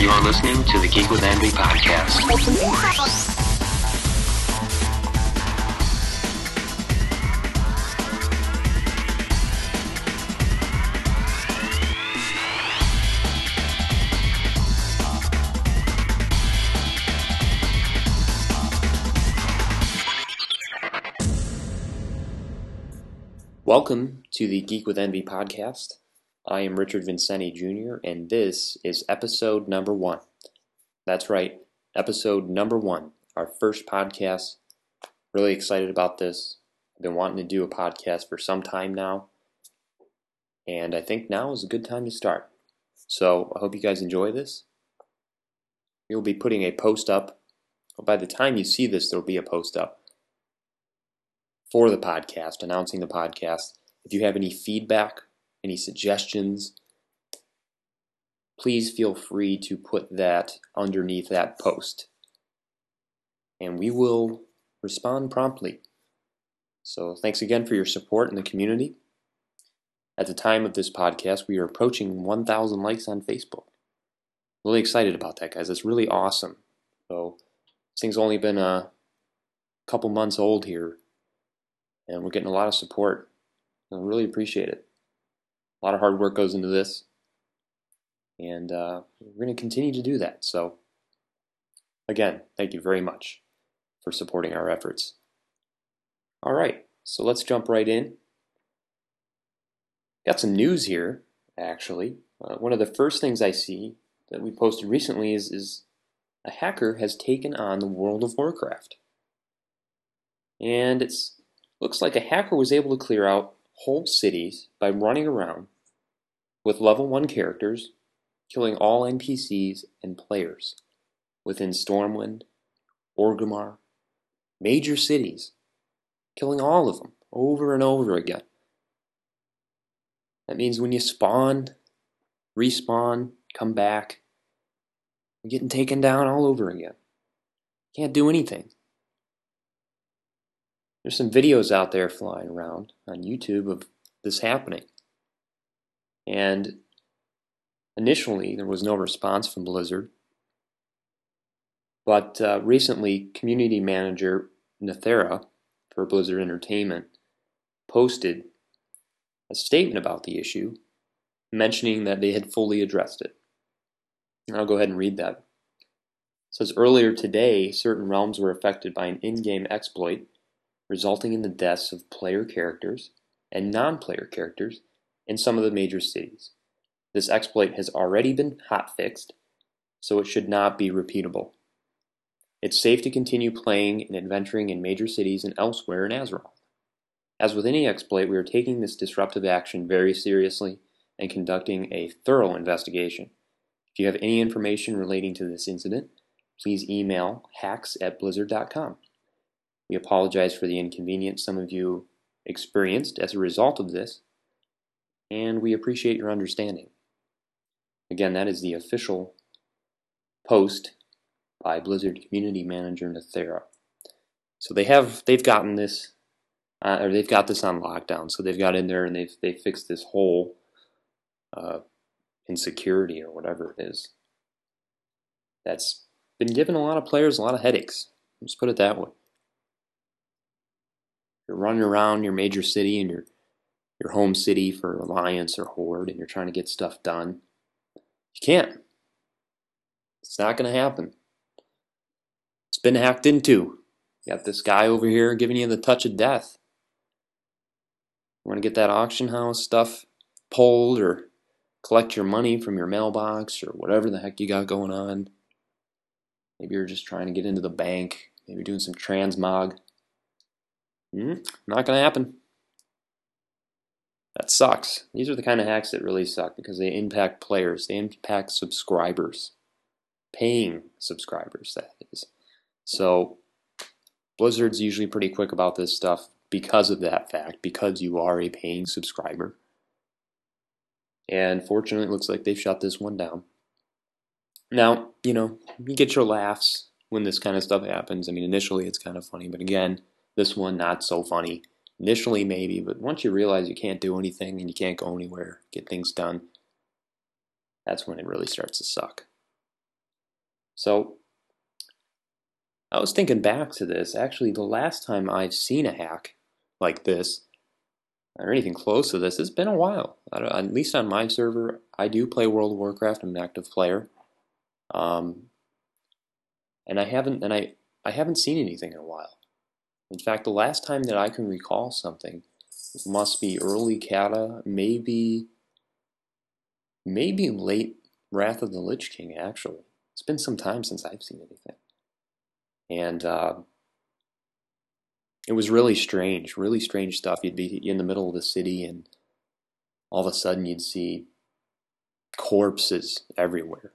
You're listening to the Geek with Envy podcast. Welcome to the Geek with Envy podcast. I am Richard Vincenti Jr., and this is episode number one. That's right, episode number one, our first podcast. Really excited about this. I've been wanting to do a podcast for some time now, and I think now is a good time to start. So I hope you guys enjoy this. We'll be putting a post up. By the time you see this, there will be a post up for the podcast, announcing the podcast. If you have any feedback, any suggestions, please feel free to put that underneath that post. And we will respond promptly. So thanks again for your support in the community. At the time of this podcast, we are approaching 1,000 likes on Facebook. Really excited about that, guys. It's really awesome. So this thing's only been a couple months old here, and we're getting a lot of support. I really appreciate it. A lot of hard work goes into this, and uh, we're going to continue to do that. So, again, thank you very much for supporting our efforts. All right, so let's jump right in. Got some news here, actually. Uh, one of the first things I see that we posted recently is, is a hacker has taken on the World of Warcraft. And it Looks like a hacker was able to clear out whole cities by running around with level 1 characters, killing all NPCs and players within Stormwind, Orgrimmar, major cities, killing all of them over and over again. That means when you spawn, respawn, come back, you're getting taken down all over again. Can't do anything. There's some videos out there flying around on YouTube of this happening. And initially, there was no response from Blizzard. But uh, recently, community manager Nethaera for Blizzard Entertainment posted a statement about the issue, mentioning that they had fully addressed it. And I'll go ahead and read that. It says earlier today, certain realms were affected by an in-game exploit resulting in the deaths of player characters and non-player characters in some of the major cities. This exploit has already been hotfixed, so it should not be repeatable. It's safe to continue playing and adventuring in major cities and elsewhere in Azeroth. As with any exploit, we are taking this disruptive action very seriously and conducting a thorough investigation. If you have any information relating to this incident, please email hacks at blizzard.com. We apologize for the inconvenience some of you experienced as a result of this, and we appreciate your understanding. Again, that is the official post by Blizzard Community Manager Nethaera. So they have they've gotten this, uh, or they've got this on lockdown. So they've got in there and they've they fixed this whole uh, insecurity or whatever it is. That's been giving a lot of players a lot of headaches. Let's put it that way you're running around your major city and your your home city for Alliance or Horde and you're trying to get stuff done. You can't. It's not going to happen. It's been hacked into. You got this guy over here giving you the touch of death. You want to get that auction house stuff pulled or collect your money from your mailbox or whatever the heck you got going on. Maybe you're just trying to get into the bank. Maybe you're doing some transmog. Mm, not going to happen. That sucks. These are the kind of hacks that really suck because they impact players, they impact subscribers, paying subscribers, that is. So, Blizzard's usually pretty quick about this stuff because of that fact, because you are a paying subscriber. And fortunately, it looks like they've shut this one down. Now, you know, you get your laughs when this kind of stuff happens. I mean, initially it's kind of funny, but again, this one, not so funny. Initially, maybe, but once you realize you can't do anything and you can't go anywhere, get things done, that's when it really starts to suck. So I was thinking back to this. Actually, the last time I've seen a hack like this, or anything close to this, it's been a while. At least on my server, I do play World of Warcraft. I'm an active player, um, and I haven't and I I haven't seen anything in a while. In fact, the last time that I can recall something must be early Cata, maybe maybe late Wrath of the Lich King. Actually, it's been some time since I've seen anything and uh, it was really strange, really strange stuff. You'd be in the middle of the city, and all of a sudden you'd see corpses everywhere,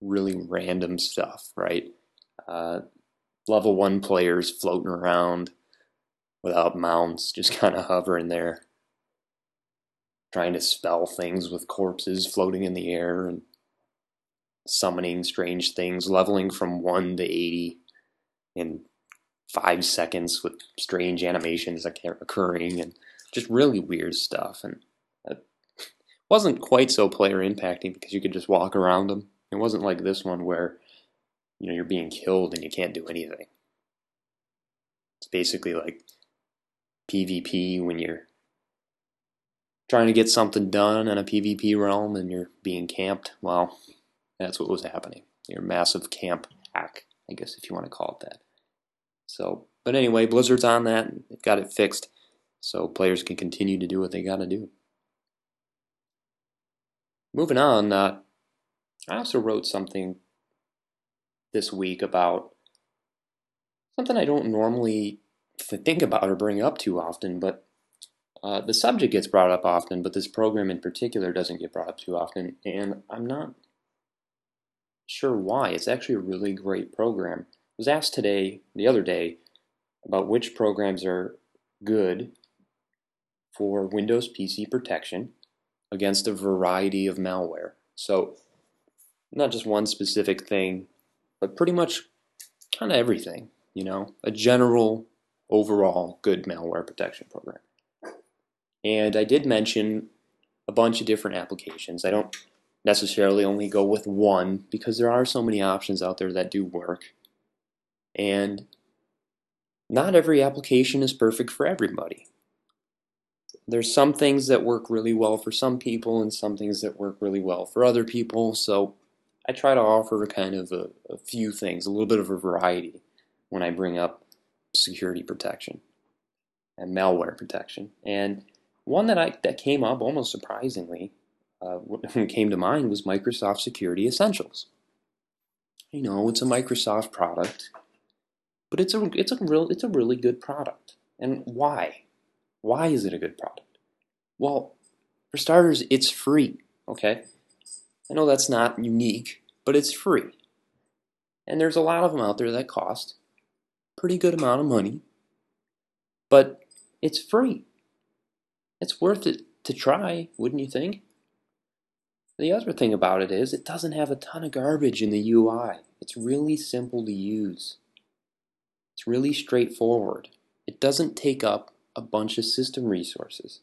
really random stuff, right? Uh, level one players floating around without mounts, just kind of hovering there, trying to spell things with corpses floating in the air and summoning strange things, leveling from 1 to 80 in five seconds with strange animations occurring and just really weird stuff. And it wasn't quite so player impacting because you could just walk around them. It wasn't like this one where you know you're being killed and you can't do anything. It's basically like PvP when you're trying to get something done in a PvP realm and you're being camped. Well, that's what was happening. Your massive camp hack, I guess if you want to call it that. So, but anyway, Blizzard's on that. They've got it fixed, so players can continue to do what they got to do. Moving on, uh, I also wrote something this week about something I don't normally think about or bring up too often, but uh, the subject gets brought up often, but this program in particular doesn't get brought up too often, and I'm not sure why. It's actually a really great program I was asked today, the other day, about which programs are good for Windows PC protection against a variety of malware. So, not just one specific thing, but pretty much kind of everything, you know, a general, overall good malware protection program. And I did mention a bunch of different applications. I don't necessarily only go with one because there are so many options out there that do work. And not every application is perfect for everybody. There's some things that work really well for some people and some things that work really well for other people. So I try to offer kind of a, a few things, a little bit of a variety when I bring up security protection and malware protection. And one that I that came up almost surprisingly, uh, came to mind was Microsoft Security Essentials. You know, it's a Microsoft product. But it's a it's a real it's a really good product. And why? Why is it a good product? Well, for starters, it's free, okay? I know that's not unique, but it's free. And there's a lot of them out there that cost pretty good amount of money. But it's free. It's worth it to try, wouldn't you think? The other thing about it is it doesn't have a ton of garbage in the UI. It's really simple to use. It's really straightforward. It doesn't take up a bunch of system resources.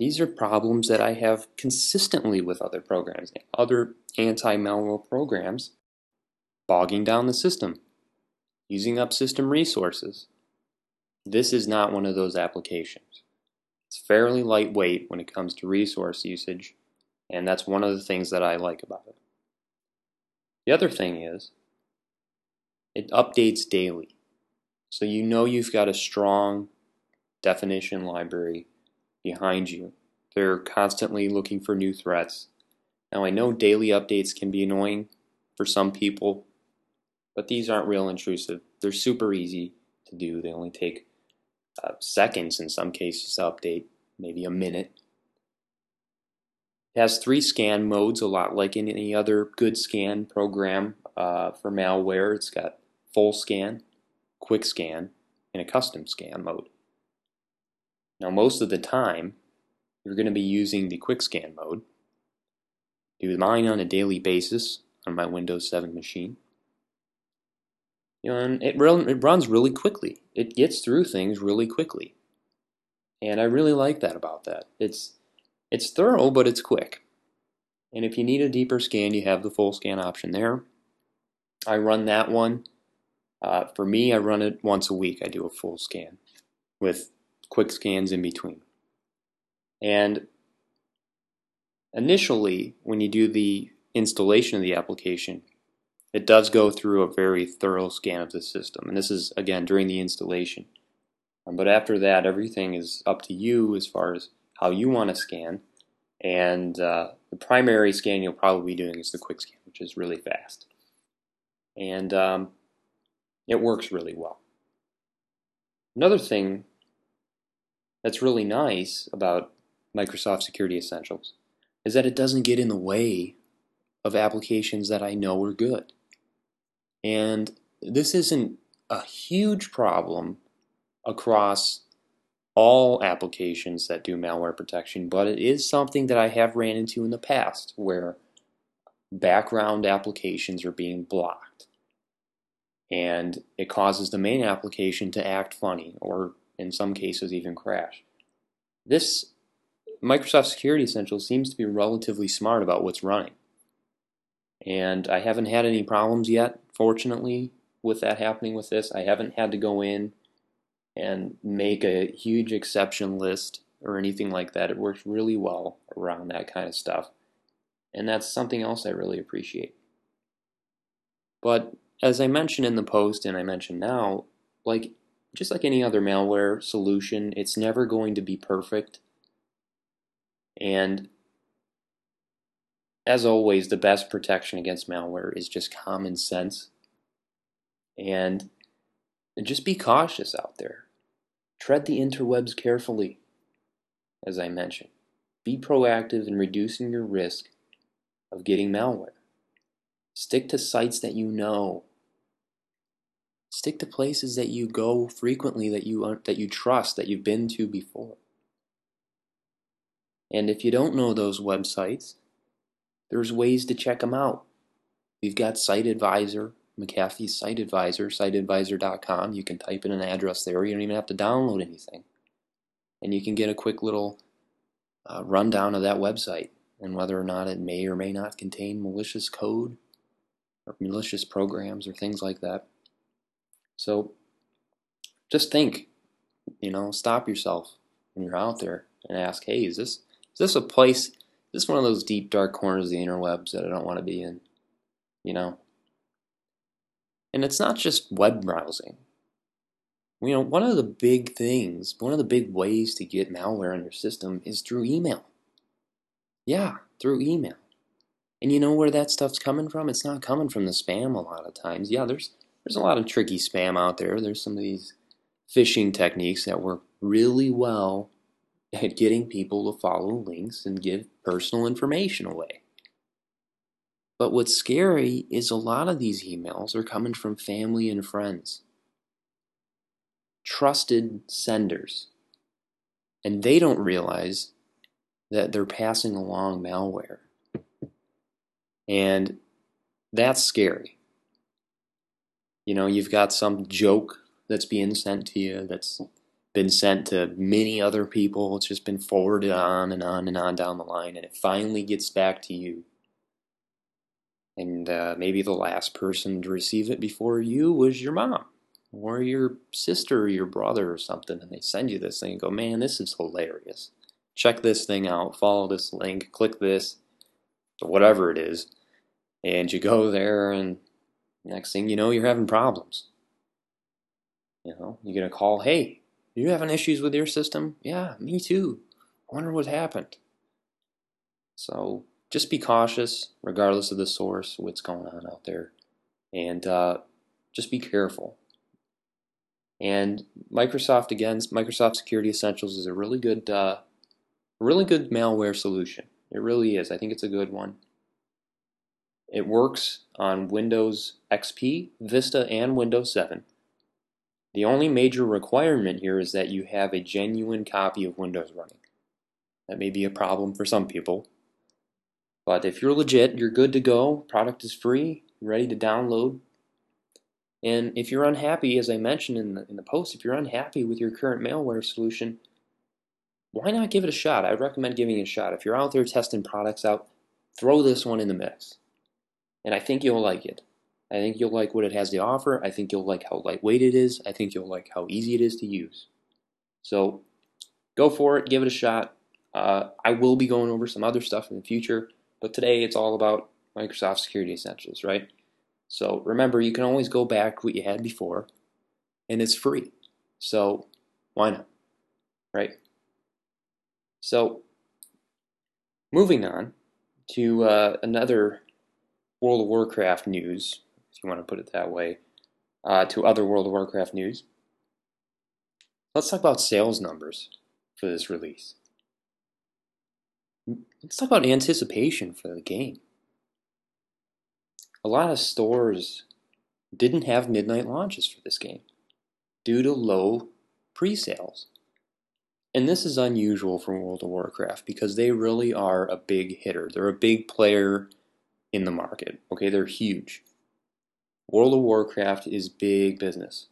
These are problems that I have consistently with other programs, other anti-malware programs, bogging down the system, using up system resources. This is not one of those applications. It's fairly lightweight when it comes to resource usage, and that's one of the things that I like about it. The other thing is, it updates daily. So you know you've got a strong definition library behind you. They're constantly looking for new threats. Now I know daily updates can be annoying for some people, but these aren't real intrusive. They're super easy to do. They only take uh, seconds in some cases to update, maybe a minute. It has three scan modes, a lot like any other good scan program uh, for malware. It's got full scan, quick scan, and a custom scan mode. Now most of the time, you're going to be using the quick scan mode. Do mine on a daily basis on my Windows 7 machine. You know, and it, it runs really quickly. It gets through things really quickly. And I really like that about that. It's it's thorough, but it's quick. And if you need a deeper scan, you have the full scan option there. I run that one. Uh, for me, I run it once a week. I do a full scan with quick scans in between. And initially, when you do the installation of the application, it does go through a very thorough scan of the system. And this is, again, during the installation. Um, but after that, everything is up to you as far as how you want to scan. And uh, the primary scan you'll probably be doing is the quick scan, which is really fast. And um, it works really well. Another thing that's really nice about Microsoft Security Essentials is that it doesn't get in the way of applications that I know are good. And this isn't a huge problem across all applications that do malware protection, but it is something that I have ran into in the past where background applications are being blocked. And it causes the main application to act funny or in some cases even crash. This Microsoft Security Essentials seems to be relatively smart about what's running. And I haven't had any problems yet, fortunately, with that happening with this. I haven't had to go in and make a huge exception list or anything like that. It works really well around that kind of stuff. And that's something else I really appreciate. But as I mentioned in the post and I mentioned now, like just like any other malware solution, it's never going to be perfect. And as always, the best protection against malware is just common sense. And just be cautious out there. Tread the interwebs carefully, as I mentioned. Be proactive in reducing your risk of getting malware. Stick to sites that you know. Stick to places that you go frequently that you that you trust that you've been to before. And if you don't know those websites, there's ways to check them out. We've got Site Advisor, McAfee's Site Advisor, siteadvisor.com. You can type in an address there. You don't even have to download anything. And you can get a quick little uh, rundown of that website and whether or not it may or may not contain malicious code or malicious programs or things like that. So just think, you know, stop yourself when you're out there and ask, hey, is this is this a place is this one of those deep dark corners of the interwebs that I don't want to be in? You know, and it's not just web browsing. You know, one of the big things, one of the big ways to get malware on your system is through email. Yeah, through email. And you know where that stuff's coming from? It's not coming from the spam a lot of times. Yeah, there's there's a lot of tricky spam out there. There's some of these phishing techniques that work really well at getting people to follow links and give personal information away. But what's scary is a lot of these emails are coming from family and friends, trusted senders. And they don't realize that they're passing along malware. And that's scary. You know, you've got some joke that's being sent to you that's been sent to many other people. It's just been forwarded on and on and on down the line, and it finally gets back to you and uh, maybe the last person to receive it before you was your mom or your sister or your brother or something. And they send you this thing and go, man, this is hilarious. Check this thing out, follow this link, click this, whatever it is. And you go there, and next thing you know, you're having problems. You know, you get a call, hey, you having issues with your system? Yeah, me too. I wonder what happened. So just be cautious, regardless of the source, what's going on out there, and uh, just be careful. And Microsoft again, Microsoft Security Essentials is a really good, uh, really good malware solution. It really is. I think it's a good one. It works on Windows XP, Vista, and Windows 7. The only major requirement here is that you have a genuine copy of Windows running. That may be a problem for some people, but if you're legit, you're good to go. Product is free, ready to download. And if you're unhappy, as I mentioned in the, in the post, if you're unhappy with your current malware solution, why not give it a shot? I recommend giving it a shot. If you're out there testing products out, throw this one in the mix. And I think you'll like it. I think you'll like what it has to offer. I think you'll like how lightweight it is. I think you'll like how easy it is to use. So go for it, give it a shot. Uh, I will be going over some other stuff in the future, but today it's all about Microsoft Security Essentials, right? So remember, you can always go back what you had before, and it's free. So why not, right? So moving on to uh, another World of Warcraft news, if you want to put it that way, uh, to other World of Warcraft news. Let's talk about sales numbers for this release. Let's talk about anticipation for the game. A lot of stores didn't have midnight launches for this game due to low pre sales. And this is unusual for World of Warcraft because they really are a big hitter. They're a big player in the market. Okay, they're huge. World of Warcraft is big business.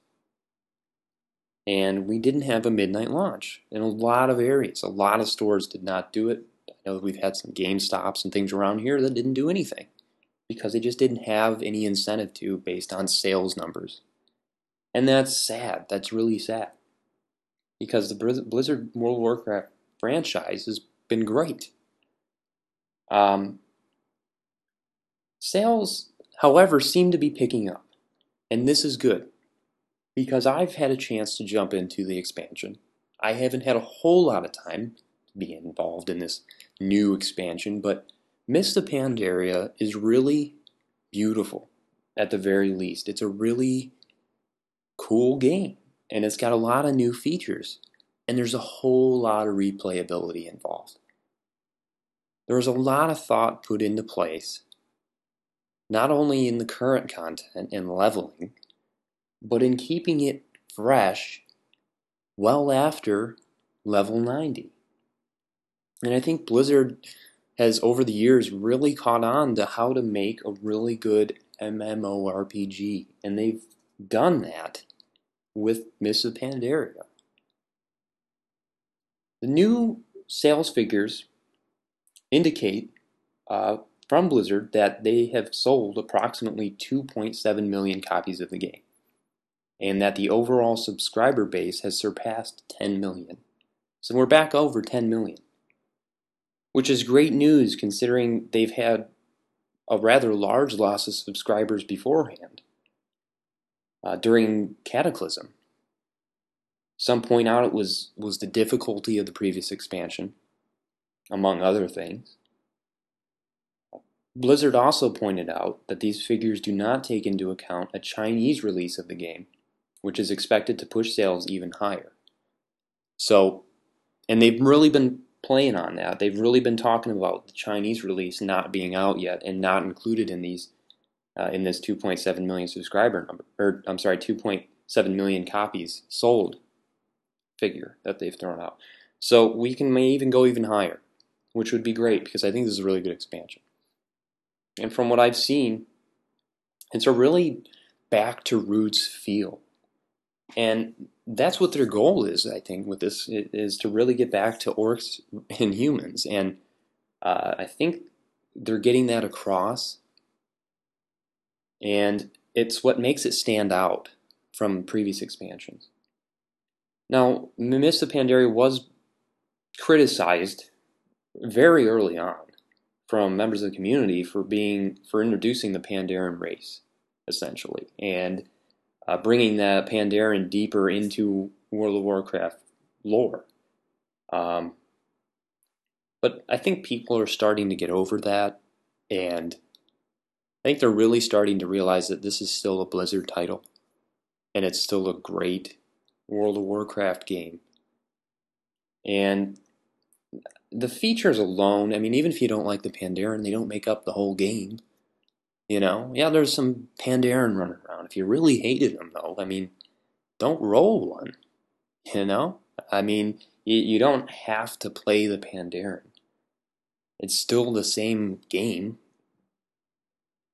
And we didn't have a midnight launch in a lot of areas. A lot of stores did not do it. I know that we've had some GameStops and things around here that didn't do anything because they just didn't have any incentive to based on sales numbers. And that's sad. That's really sad. Because the Blizzard World of Warcraft franchise has been great. Um, sales, however, seem to be picking up. And this is good because I've had a chance to jump into the expansion. I haven't had a whole lot of time to be involved in this new expansion, but Mists of Pandaria is really beautiful at the very least. It's a really cool game and it's got a lot of new features and there's a whole lot of replayability involved. There was a lot of thought put into place, not only in the current content and leveling, but in keeping it fresh well after level 90. And I think Blizzard has over the years really caught on to how to make a really good MMORPG. And they've done that with Mists of Pandaria. The new sales figures indicate uh, from Blizzard that they have sold approximately 2.7 million copies of the game, and that the overall subscriber base has surpassed 10 million. So we're back over 10 million which is great news considering they've had a rather large loss of subscribers beforehand uh, during Cataclysm. Some point out it was, was the difficulty of the previous expansion, among other things. Blizzard also pointed out that these figures do not take into account a Chinese release of the game, which is expected to push sales even higher. So, and they've really been playing on that. They've really been talking about the Chinese release not being out yet and not included in these uh, in this 2.7 million subscriber number, or I'm sorry, 2.7 million copies sold figure that they've thrown out. So we can may even go even higher, which would be great because I think this is a really good expansion. And from what I've seen, it's a really back to roots feel. And that's what their goal is, I think, with this is to really get back to orcs and humans, and uh, I think they're getting that across, and it's what makes it stand out from previous expansions. Now, of Pandaria was criticized very early on from members of the community for being for introducing the Pandaren race, essentially, and uh, bringing the Pandaren deeper into World of Warcraft lore. Um, but I think people are starting to get over that, and I think they're really starting to realize that this is still a Blizzard title, and it's still a great World of Warcraft game. And the features alone, I mean, even if you don't like the Pandaren, they don't make up the whole game. You know, yeah, there's some Pandaren running around. If you really hated them, though, I mean, don't roll one. You know, I mean, you, you don't have to play the Pandaren. It's still the same game,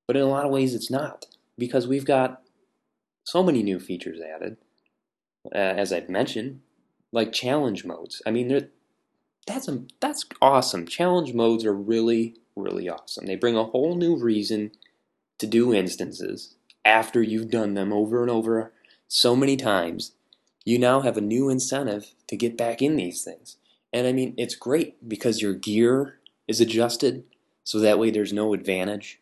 but in a lot of ways, it's not because we've got so many new features added. Uh, as I've mentioned, like challenge modes. I mean, that's a, that's awesome. Challenge modes are really really awesome. They bring a whole new reason to do instances after you've done them over and over so many times, you now have a new incentive to get back in these things. And I mean, it's great because your gear is adjusted so that way there's no advantage.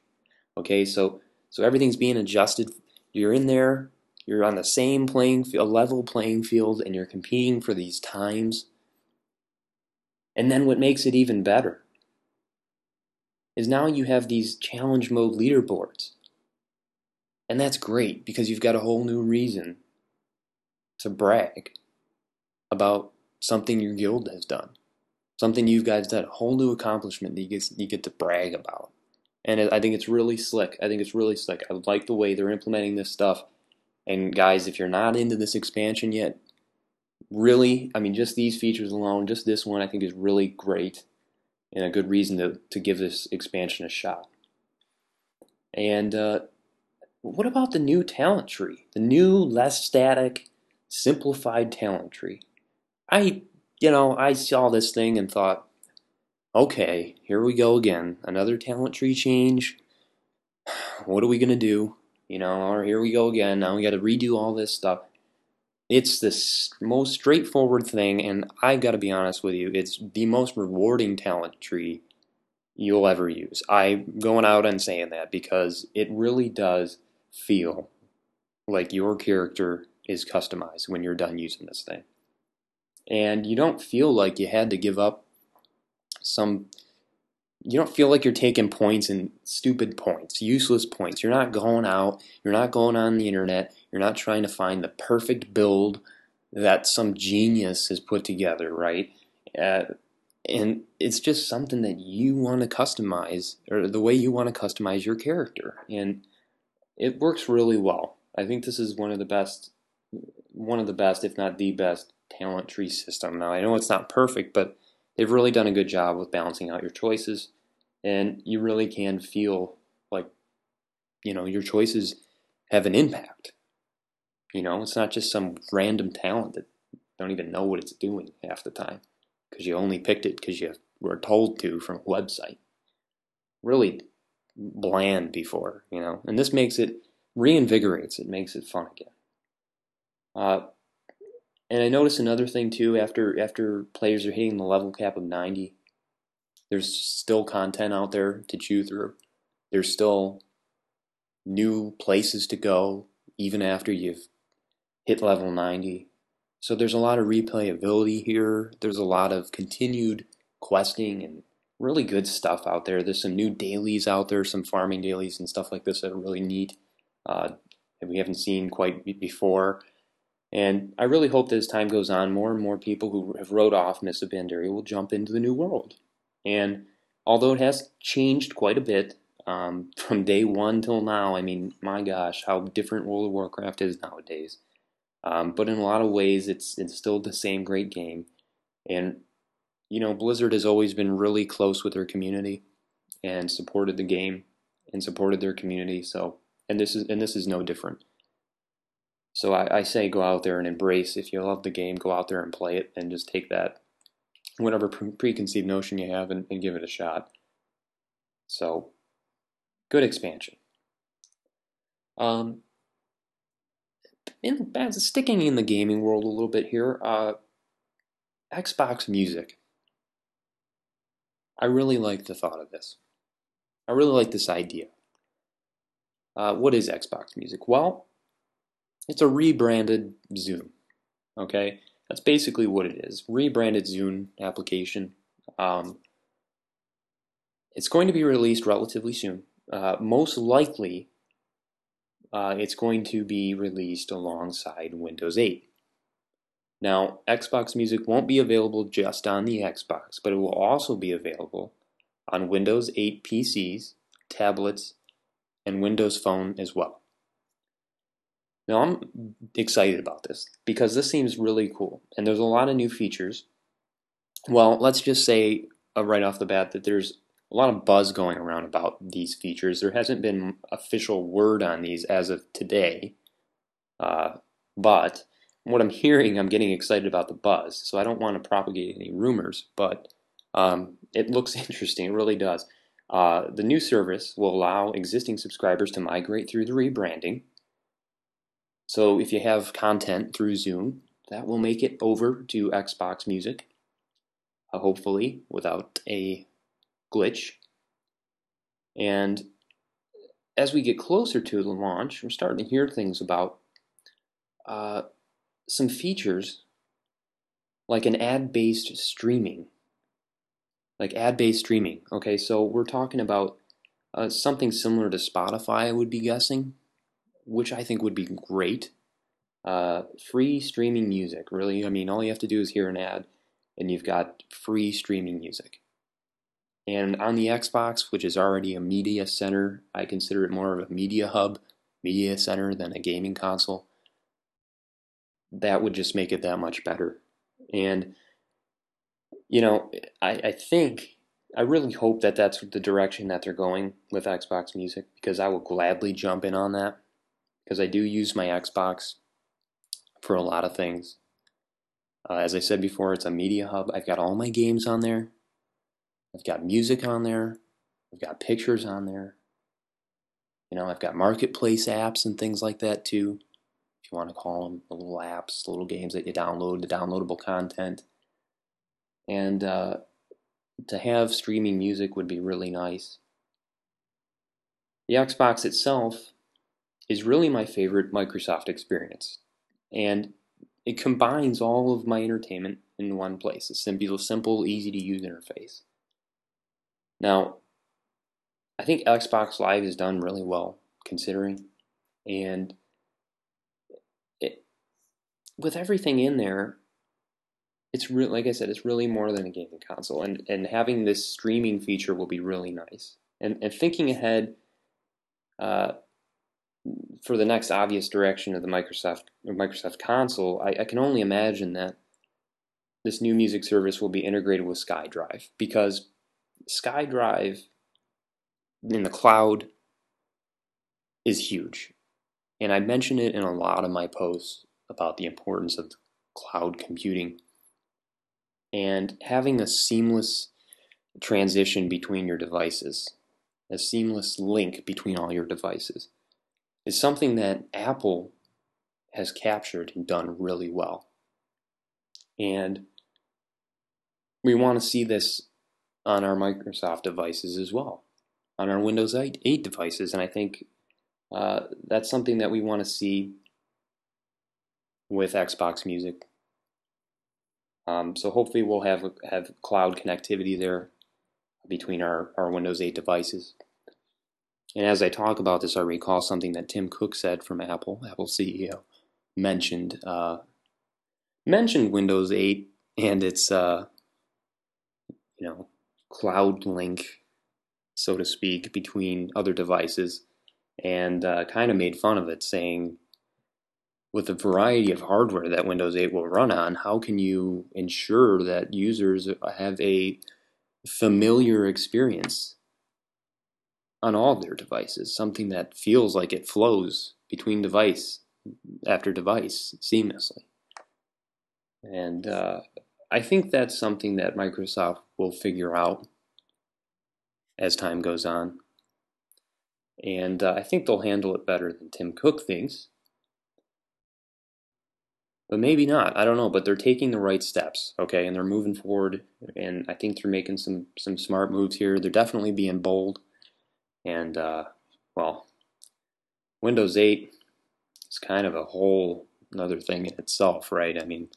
Okay, so so everything's being adjusted. You're in there, you're on the same playing field, level playing field, and you're competing for these times. And then what makes it even better is now you have these challenge mode leaderboards. And that's great because you've got a whole new reason to brag about something your guild has done. Something you guys done, a whole new accomplishment that you get, you get to brag about. And I think it's really slick. I think it's really slick. I like the way they're implementing this stuff. And guys, if you're not into this expansion yet, really, I mean, just these features alone, just this one, I think is really great and a good reason to, to give this expansion a shot. And uh, what about the new talent tree? The new, less static, simplified talent tree. I, you know, I saw this thing and thought, okay, here we go again. Another talent tree change. What are we going to do? You know, or here we go again. Now we got to redo all this stuff. It's the most straightforward thing, and I've got to be honest with you, it's the most rewarding talent tree you'll ever use. I'm going out and saying that because it really does feel like your character is customized when you're done using this thing. And you don't feel like you had to give up some you don't feel like you're taking points and stupid points, useless points. You're not going out, you're not going on the internet, you're not trying to find the perfect build that some genius has put together, right? Uh, and it's just something that you want to customize, or the way you want to customize your character. And it works really well. I think this is one of the best, one of the best, if not the best, talent tree system. Now, I know it's not perfect, but they've really done a good job with balancing out your choices and you really can feel like you know your choices have an impact. You know it's not just some random talent that don't even know what it's doing half the time because you only picked it because you were told to from a website. Really bland before you know and this makes it reinvigorates it makes it fun again. Uh, and I noticed another thing too after after players are hitting the level cap of 90 there's still content out there to chew through. There's still new places to go even after you've hit level 90. So there's a lot of replayability here. There's a lot of continued questing and really good stuff out there. There's some new dailies out there, some farming dailies and stuff like this that are really neat uh, that we haven't seen quite before. And I really hope that as time goes on, more and more people who have wrote off Mists of Pandaria will jump into the new world. And although it has changed quite a bit um, from day one till now, I mean, my gosh, how different World of Warcraft is nowadays. Um, but in a lot of ways, it's it's still the same great game. And you know, Blizzard has always been really close with their community and supported the game and supported their community. So, and this is and this is no different. So I, I say go out there and embrace. If you love the game, go out there and play it, and just take that whatever preconceived notion you have and, and give it a shot. So, good expansion. Um, in sticking in the gaming world a little bit here, uh, Xbox Music. I really like the thought of this. I really like this idea. Uh, what is Xbox Music? Well, it's a rebranded Zune. Okay, that's basically what it is. Rebranded Zune application. Um, it's going to be released relatively soon. Uh, most likely, uh, it's going to be released alongside Windows 8. Now, Xbox Music won't be available just on the Xbox, but it will also be available on Windows 8 PCs, tablets, and Windows Phone as well. Now I'm excited about this because this seems really cool and there's a lot of new features. Well, let's just say uh, right off the bat that there's a lot of buzz going around about these features. There hasn't been official word on these as of today, uh, but what I'm hearing, I'm getting excited about the buzz. So I don't want to propagate any rumors, but um, it looks interesting. It really does. Uh, the new service will allow existing subscribers to migrate through the rebranding So if you have content through Zune, that will make it over to Xbox Music, uh, hopefully without a glitch. And as we get closer to the launch, we're starting to hear things about uh, some features like an ad based streaming. Like ad based streaming. Okay, so we're talking about uh, something similar to Spotify, I would be guessing, which I think would be great. Uh, free streaming music, really. I mean, all you have to do is hear an ad, and you've got free streaming music. And on the Xbox, which is already a media center, I consider it more of a media hub, media center than a gaming console. That would just make it that much better. And, you know, I, I think, I really hope that that's the direction that they're going with Xbox Music because I will gladly jump in on that because I do use my Xbox for a lot of things. Uh, as I said before, it's a media hub. I've got all my games on there. I've got music on there. I've got pictures on there. You know, I've got marketplace apps and things like that too. If you want to call them the little apps, the little games that you download, the downloadable content. And uh, to have streaming music would be really nice. The Xbox itself is really my favorite Microsoft experience. And it combines all of my entertainment in one place. A simple, simple, easy to use interface. Now, I think Xbox Live is done really well considering, and it, with everything in there, it's really like I said, it's really more than a gaming console, and and having this streaming feature will be really nice. And and thinking ahead, uh, for the next obvious direction of the Microsoft Microsoft console, I, I can only imagine that this new music service will be integrated with SkyDrive because SkyDrive in the cloud is huge. And I mention it in a lot of my posts about the importance of cloud computing and having a seamless transition between your devices, a seamless link between all your devices, is something that Apple has captured and done really well. And we want to see this on our Microsoft devices as well, on our Windows 8, 8 devices. And I think uh, that's something that we want to see with Xbox Music. Um, so hopefully we'll have have cloud connectivity there between our, our Windows 8 devices. And as I talk about this, I recall something that Tim Cook said from Apple, Apple CEO, mentioned uh, mentioned Windows 8 and its uh, you know cloud link, so to speak, between other devices, and uh, kind of made fun of it, saying, with the variety of hardware that Windows 8 will run on, how can you ensure that users have a familiar experience on all their devices, something that feels like it flows between device after device seamlessly? And uh, I think that's something that Microsoft will figure out as time goes on. And uh, I think they'll handle it better than Tim Cook thinks. But maybe not. I don't know. But they're taking the right steps, okay? And they're moving forward. And I think they're making some, some smart moves here. They're definitely being bold. And, uh, well, Windows 8 is kind of a whole another thing in itself, right? I mean,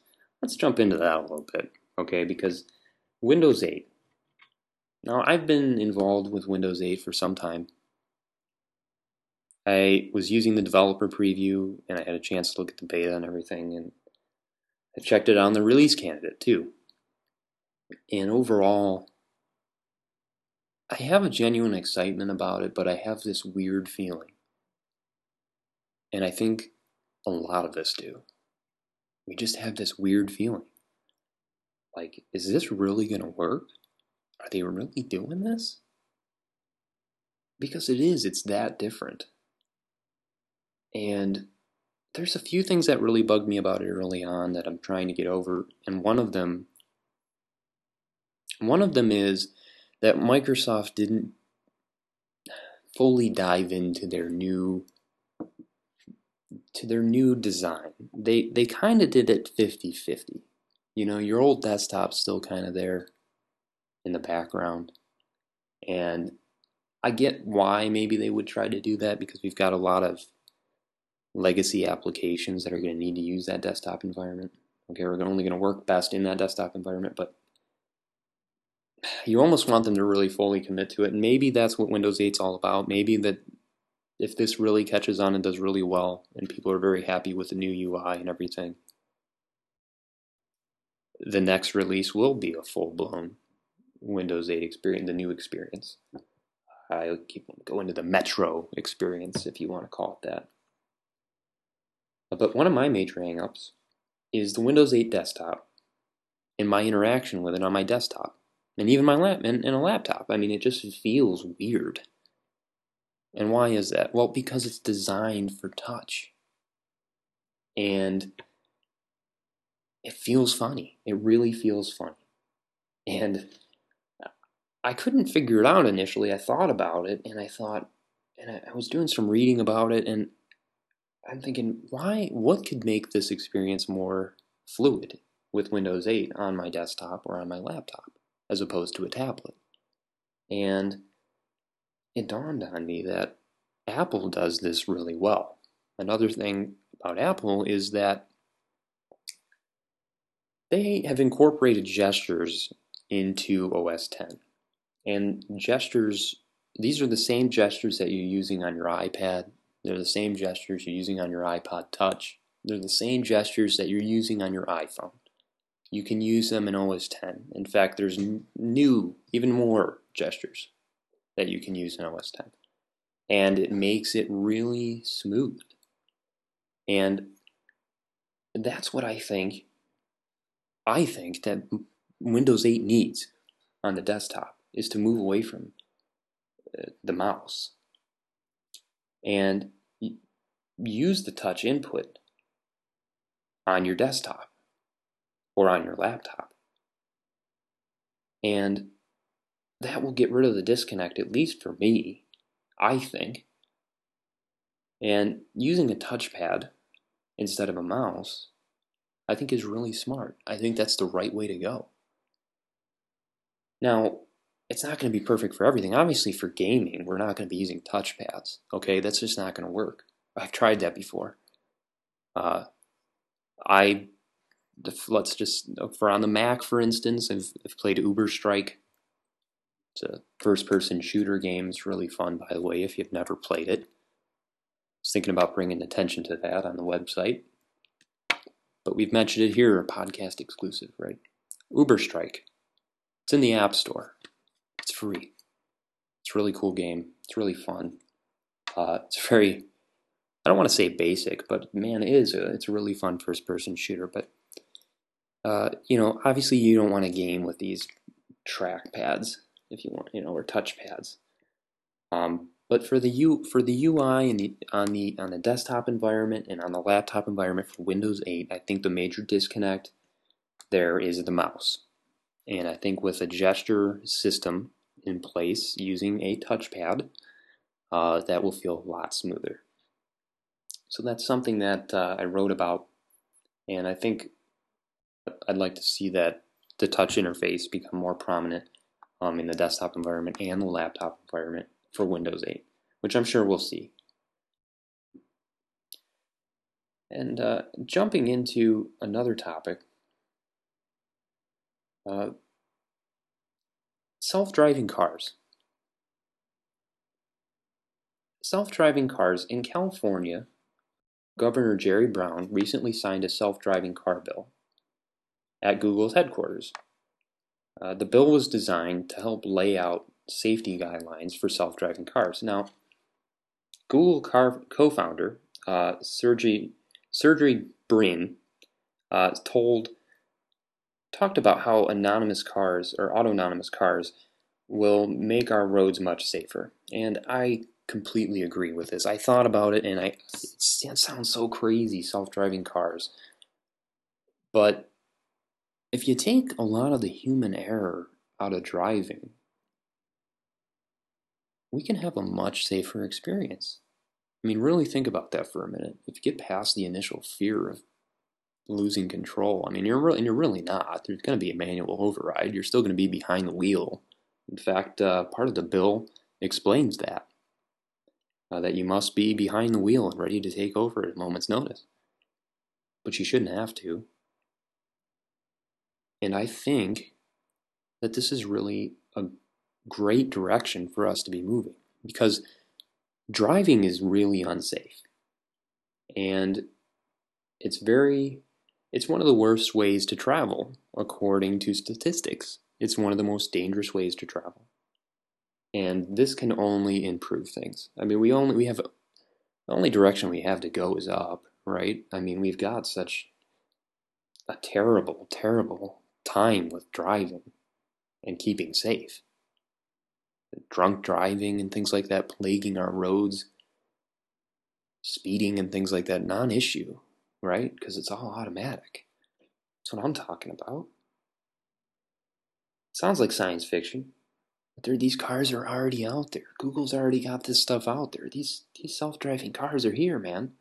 let's jump into that a little bit, okay? Because Windows 8. Now, I've been involved with Windows 8 for some time. I was using the developer preview and I had a chance to look at the beta and everything, and I checked it on the release candidate too. And overall, I have a genuine excitement about it, but I have this weird feeling. And I think a lot of us do. We just have this weird feeling. Like, is this really going to work? Are they really doing this? Because it is, it's that different. And there's a few things that really bugged me about it early on that I'm trying to get over. And one of them, one of them is that Microsoft didn't fully dive into their new to their new design. They they kind of did it 50-50. You know, your old desktop's still kind of there in the background. And I get why maybe they would try to do that because we've got a lot of legacy applications that are going to need to use that desktop environment. Okay, we're only going to work best in that desktop environment, but you almost want them to really fully commit to it. And maybe that's what Windows 8 is all about. Maybe that if this really catches on and does really well, and people are very happy with the new UI and everything, the next release will be a full blown Windows 8 experience, the new experience. I keep going to the Metro experience, if you want to call it that. But one of my major hangups is the Windows 8 desktop and my interaction with it on my desktop, and even my lap and, and a laptop. I mean, it just feels weird. And why is that? Well, because it's designed for touch. And it feels funny. It really feels funny. And I couldn't figure it out initially. I thought about it and I thought, and I, I was doing some reading about it, and I'm thinking, why, what could make this experience more fluid with Windows 8 on my desktop or on my laptop as opposed to a tablet? And it dawned on me that Apple does this really well. Another thing about Apple is that they have incorporated gestures into OS 10. And gestures, these are the same gestures that you're using on your iPad. They're the same gestures you're using on your iPod Touch. They're the same gestures that you're using on your iPhone. You can use them in OS 10. In fact, there's new, even more gestures that you can use in OS 10. And it makes it really smooth. And that's what I think I think that Windows 8 needs on the desktop is to move away from uh, the mouse and use the touch input on your desktop or on your laptop. And that will get rid of the disconnect, at least for me, I think. And using a touchpad instead of a mouse, I think is really smart. I think that's the right way to go. Now, it's not going to be perfect for everything. Obviously, for gaming, we're not going to be using touchpads. Okay, that's just not going to work. I've tried that before. Uh, I let's just for on the Mac, for instance, I've, I've played Uber Strike. It's a first-person shooter game. It's really fun, by the way, if you've never played it. I was thinking about bringing attention to that on the website, but we've mentioned it here, podcast exclusive, right? Uber Strike. It's in the App Store. It's free. It's a really cool game. It's really fun. Uh, it's very, I don't want to say basic, but man, it is. A, it's a really fun first-person shooter. But uh, you know, obviously, you don't want to game with these track pads if you want, you know, or touch pads. Um, but for the U for the UI and the on the on the desktop environment and on the laptop environment for Windows 8, I think the major disconnect there is the mouse. And I think with a gesture system in place using a touchpad, uh, that will feel a lot smoother. So that's something that uh, I wrote about, and I think I'd like to see that the touch interface become more prominent um, in the desktop environment and the laptop environment for Windows 8, which I'm sure we'll see. And uh, jumping into another topic, uh, self-driving cars. Self-driving cars in California, Governor Jerry Brown recently signed a self-driving car bill at Google's headquarters. Uh, the bill was designed to help lay out safety guidelines for self-driving cars. Now, Google car co-founder uh, Sergey Sergey Brin uh, told talked about how anonymous cars or autonomous cars will make our roads much safer, and I completely agree with this. I thought about it, and I it sounds so crazy, self-driving cars, but if you take a lot of the human error out of driving, we can have a much safer experience. I mean, really think about that for a minute. If you get past the initial fear of losing control, I mean, you're really, and you're really not. There's going to be a manual override. You're still going to be behind the wheel. In fact, uh, part of the bill explains that uh, that you must be behind the wheel and ready to take over at a moment's notice. But you shouldn't have to. And I think that this is really a great direction for us to be moving because driving is really unsafe. And it's very, it's one of the worst ways to travel, according to statistics. It's one of the most dangerous ways to travel. And this can only improve things. I mean, we only, we have, the only direction we have to go is up, right? I mean, we've got such a terrible, terrible time with driving and keeping safe drunk driving and things like that plaguing our roads, speeding and things like that, non issue, right? Because it's all automatic. That's what I'm talking about. Sounds like science fiction. But these cars are already out there. Google's already got this stuff out there. These these self-driving cars are here, man.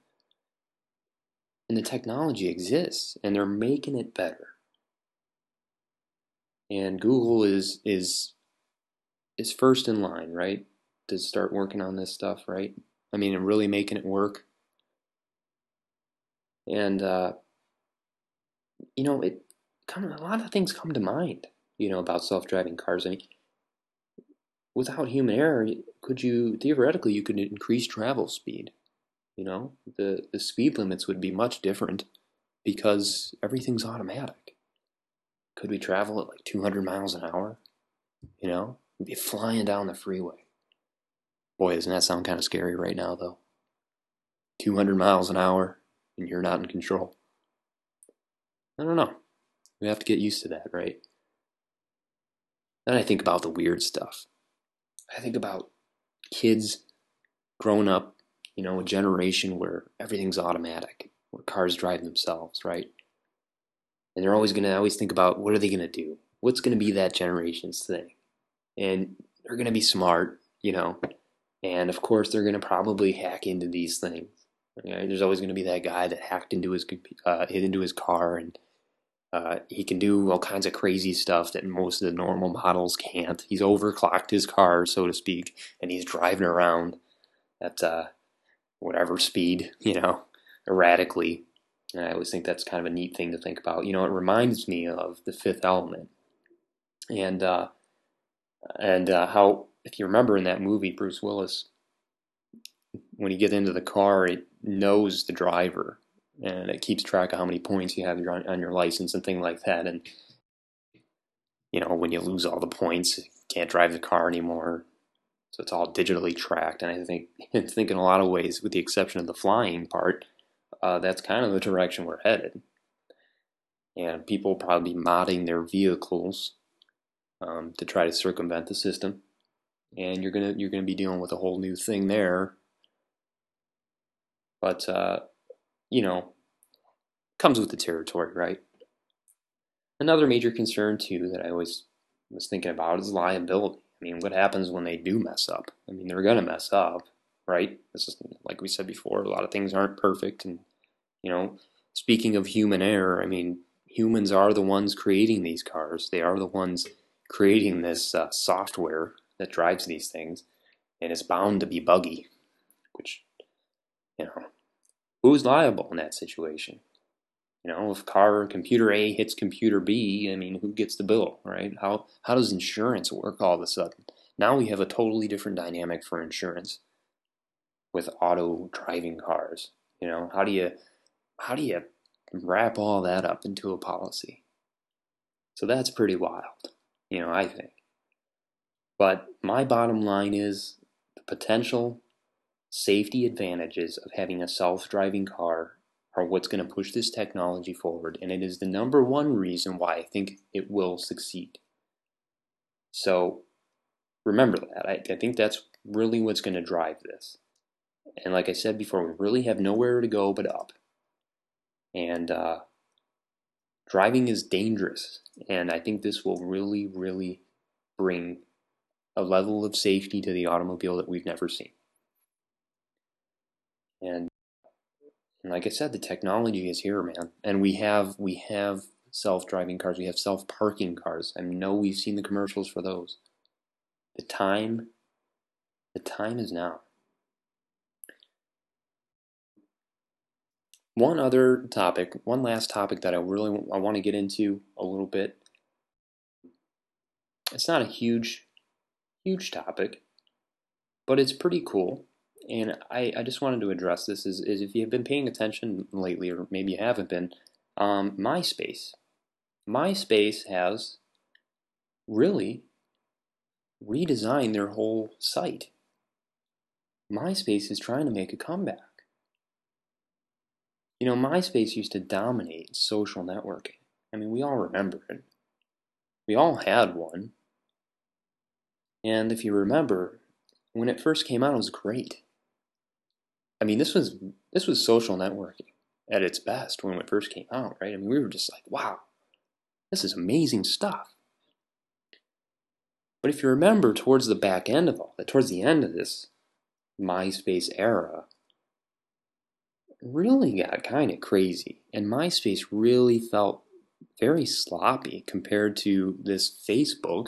And the technology exists, and they're making it better. And Google is is is first in line, right? To start working on this stuff, right? I mean, and really making it work. And uh, you know, it of a lot of things come to mind, you know, about self-driving cars. I mean, without human error, could you theoretically you could increase travel speed? You know, the the speed limits would be much different because everything's automatic. Could we travel at like 200 miles an hour? You know, We'd be flying down the freeway. Boy, doesn't that sound kind of scary right now, though? 200 miles an hour, and you're not in control. I don't know. We have to get used to that, right? Then I think about the weird stuff. I think about kids growing up, you know, a generation where everything's automatic, where cars drive themselves, right? And they're always going to always think about what are they going to do? What's going to be that generation's thing? and they're going to be smart, you know, and of course they're going to probably hack into these things. There's always going to be that guy that hacked into his uh, hit into his car, and uh, he can do all kinds of crazy stuff that most of the normal models can't. He's overclocked his car, so to speak, and he's driving around at uh, whatever speed, you know, erratically. And I always think that's kind of a neat thing to think about. You know, it reminds me of the Fifth Element, and uh, and uh, how, if you remember in that movie, Bruce Willis, when you get into the car, it knows the driver and it keeps track of how many points you have on, on your license and things like that. And you know, when you lose all the points, you can't drive the car anymore. So it's all digitally tracked. And I think, I think in a lot of ways, with the exception of the flying part, uh, that's kind of the direction we're headed. And people will probably be modding their vehicles um, to try to circumvent the system, and you're gonna you're gonna be dealing with a whole new thing there. But uh, you know, comes with the territory, right? Another major concern too that I always was thinking about is liability. I mean, what happens when they do mess up? I mean, they're gonna mess up, right? This is like we said before. A lot of things aren't perfect, and you know, speaking of human error, I mean, humans are the ones creating these cars. They are the ones creating this uh, software that drives these things, and it's bound to be buggy. Which, you know, who's liable in that situation? You know, if car computer A hits computer B, I mean, who gets the bill, right? How how does insurance work all of a sudden? Now we have a totally different dynamic for insurance with auto driving cars. You know, how do you how do you wrap all that up into a policy? So that's pretty wild you know, I think. But my bottom line is the potential safety advantages of having a self driving car are what's going to push this technology forward, and it is the number one reason why I think it will succeed. So remember that. I, I think that's really what's going to drive this. And like I said before, we really have nowhere to go but up. And uh, driving is dangerous, and I think this will really, really bring a level of safety to the automobile that we've never seen. And, and like I said, the technology is here, man. And we have we have self-driving cars. We have self-parking cars. I know we've seen the commercials for those. The time, the time is now. One other topic, one last topic that I really I want to get into a little bit. It's not a huge, huge topic, but it's pretty cool. And I, I just wanted to address this is, is if you've been paying attention lately, or maybe you haven't been, um, MySpace. MySpace has really redesigned their whole site. MySpace is trying to make a comeback. You know, MySpace used to dominate social networking. I mean, we all remember it. We all had one. And if you remember, when it first came out, it was great. I mean, this was this was social networking at its best when it first came out, right? I mean, we were just like, wow, this is amazing stuff. But if you remember, towards the back end of all that, towards the end of this MySpace era, really got kind of crazy. And MySpace really felt very sloppy compared to this Facebook,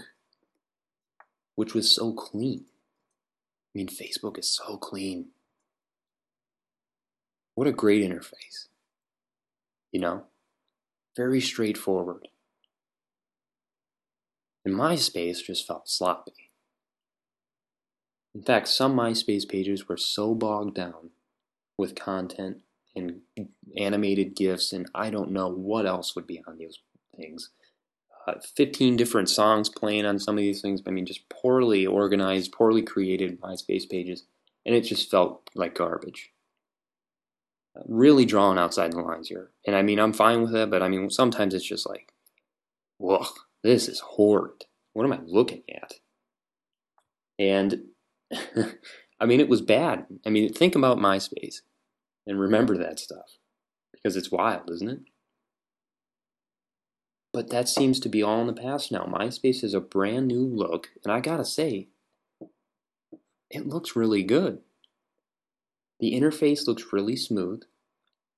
which was so clean. I mean, Facebook is so clean. What a great interface. You know? Very straightforward. And MySpace just felt sloppy. In fact, some MySpace pages were so bogged down with content and animated GIFs, and I don't know what else would be on these things. Uh, 15 different songs playing on some of these things. I mean, just poorly organized, poorly created MySpace pages, and it just felt like garbage. Uh, really drawn outside the lines here. And I mean, I'm fine with that, but I mean, sometimes it's just like, whoa, this is horrid. What am I looking at? And I mean, it was bad. I mean, think about MySpace and remember that stuff because it's wild, isn't it? But that seems to be all in the past now. MySpace is a brand new look, and I gotta say, it looks really good. The interface looks really smooth,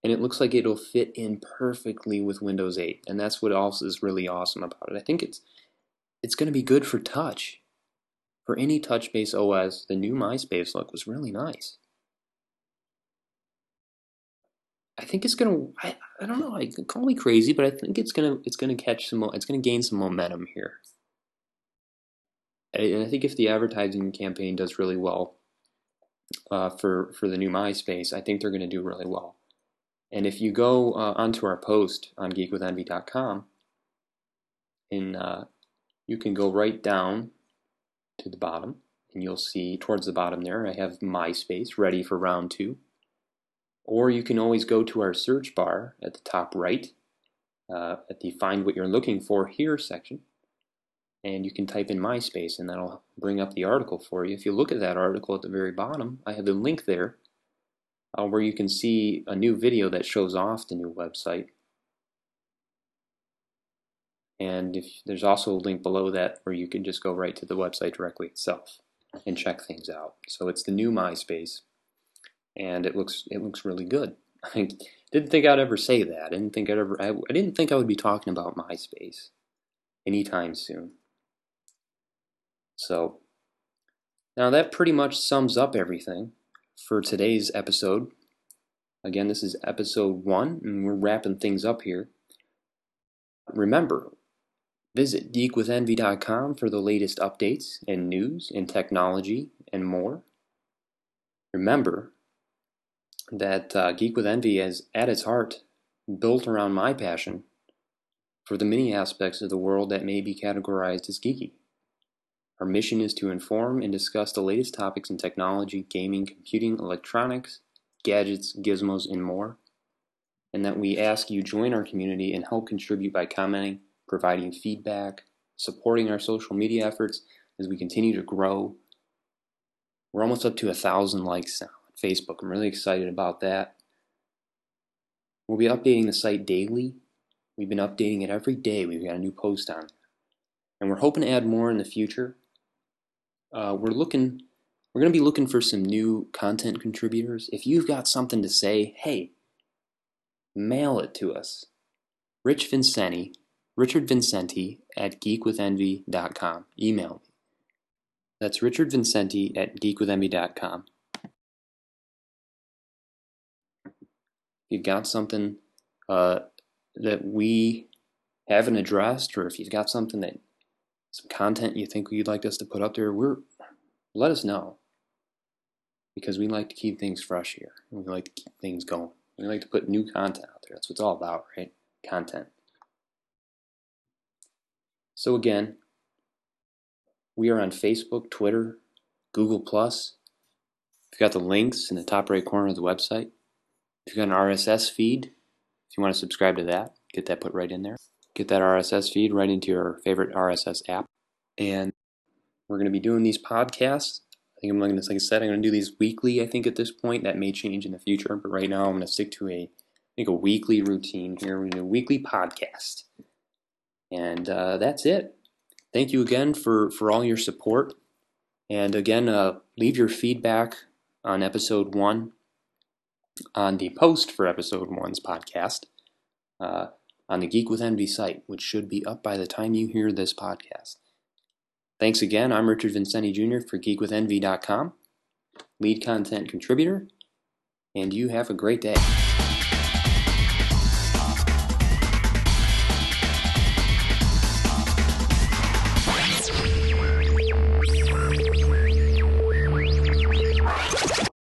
and it looks like it'll fit in perfectly with Windows 8, and that's what else is really awesome about it. I think it's it's going to be good for touch. For any touch-based OS, the new MySpace look was really nice. I think it's gonna. I, I don't know. I call me crazy, but I think it's gonna. It's gonna catch some. It's gonna gain some momentum here. And I think if the advertising campaign does really well uh, for for the new MySpace, I think they're gonna do really well. And if you go uh, onto our post on geekwithenvy.com, and uh, you can go right down to the bottom, and you'll see towards the bottom there, I have MySpace ready for round two. Or you can always go to our search bar at the top right, uh, at the Find What You're Looking For Here section, and you can type in MySpace and that'll bring up the article for you. If you look at that article at the very bottom, I have the link there uh, where you can see a new video that shows off the new website. And if there's also a link below that where you can just go right to the website directly itself and check things out. So it's the new MySpace and it looks it looks really good. I didn't think I'd ever say that. I didn't think I'd ever. I, I didn't think I would be talking about MySpace anytime soon. So now that pretty much sums up everything for today's episode. Again, this is episode one, and we're wrapping things up here. Remember, visit geekwithenvy.com for the latest updates and news and technology and more. Remember, that uh, Geek with Envy is at its heart built around my passion for the many aspects of the world that may be categorized as geeky. Our mission is to inform and discuss the latest topics in technology, gaming, computing, electronics, gadgets, gizmos, and more. And that we ask you join our community and help contribute by commenting, providing feedback, supporting our social media efforts as we continue to grow. We're almost up to a thousand likes now. Facebook. I'm really excited about that. We'll be updating the site daily. We've been updating it every day. We've got a new post on And we're hoping to add more in the future. Uh, we're looking we're going to be looking for some new content contributors. If you've got something to say, hey, mail it to us. Rich Vincenti, Richard Vincenti at geekwithenvy.com. Email me. That's Richard Vincenti at geekwithenvy.com. you've got something uh, that we haven't addressed, or if you've got something that some content you think you'd like us to put up there, we're let us know because we like to keep things fresh here. We like to keep things going. We like to put new content out there. That's what it's all about, right? Content. So again, we are on Facebook, Twitter, Google Plus. You've got the links in the top right corner of the website. If you've got an RSS feed, if you want to subscribe to that, get that put right in there. Get that RSS feed right into your favorite RSS app. And we're going to be doing these podcasts I think I'm going to, like I said, I'm going to do these weekly. I think at this point that may change in the future, but right now I'm going to stick to a, I think a weekly routine here. We're going to do a weekly podcast, and uh, that's it. Thank you again for for all your support, and again, uh, leave your feedback on episode one on the post for episode one's podcast uh, on the Geek with Envy site, which should be up by the time you hear this podcast. Thanks again. I'm Richard Vincenti Jr. for GeekWithEnvy.com, lead content contributor, and you have a great day.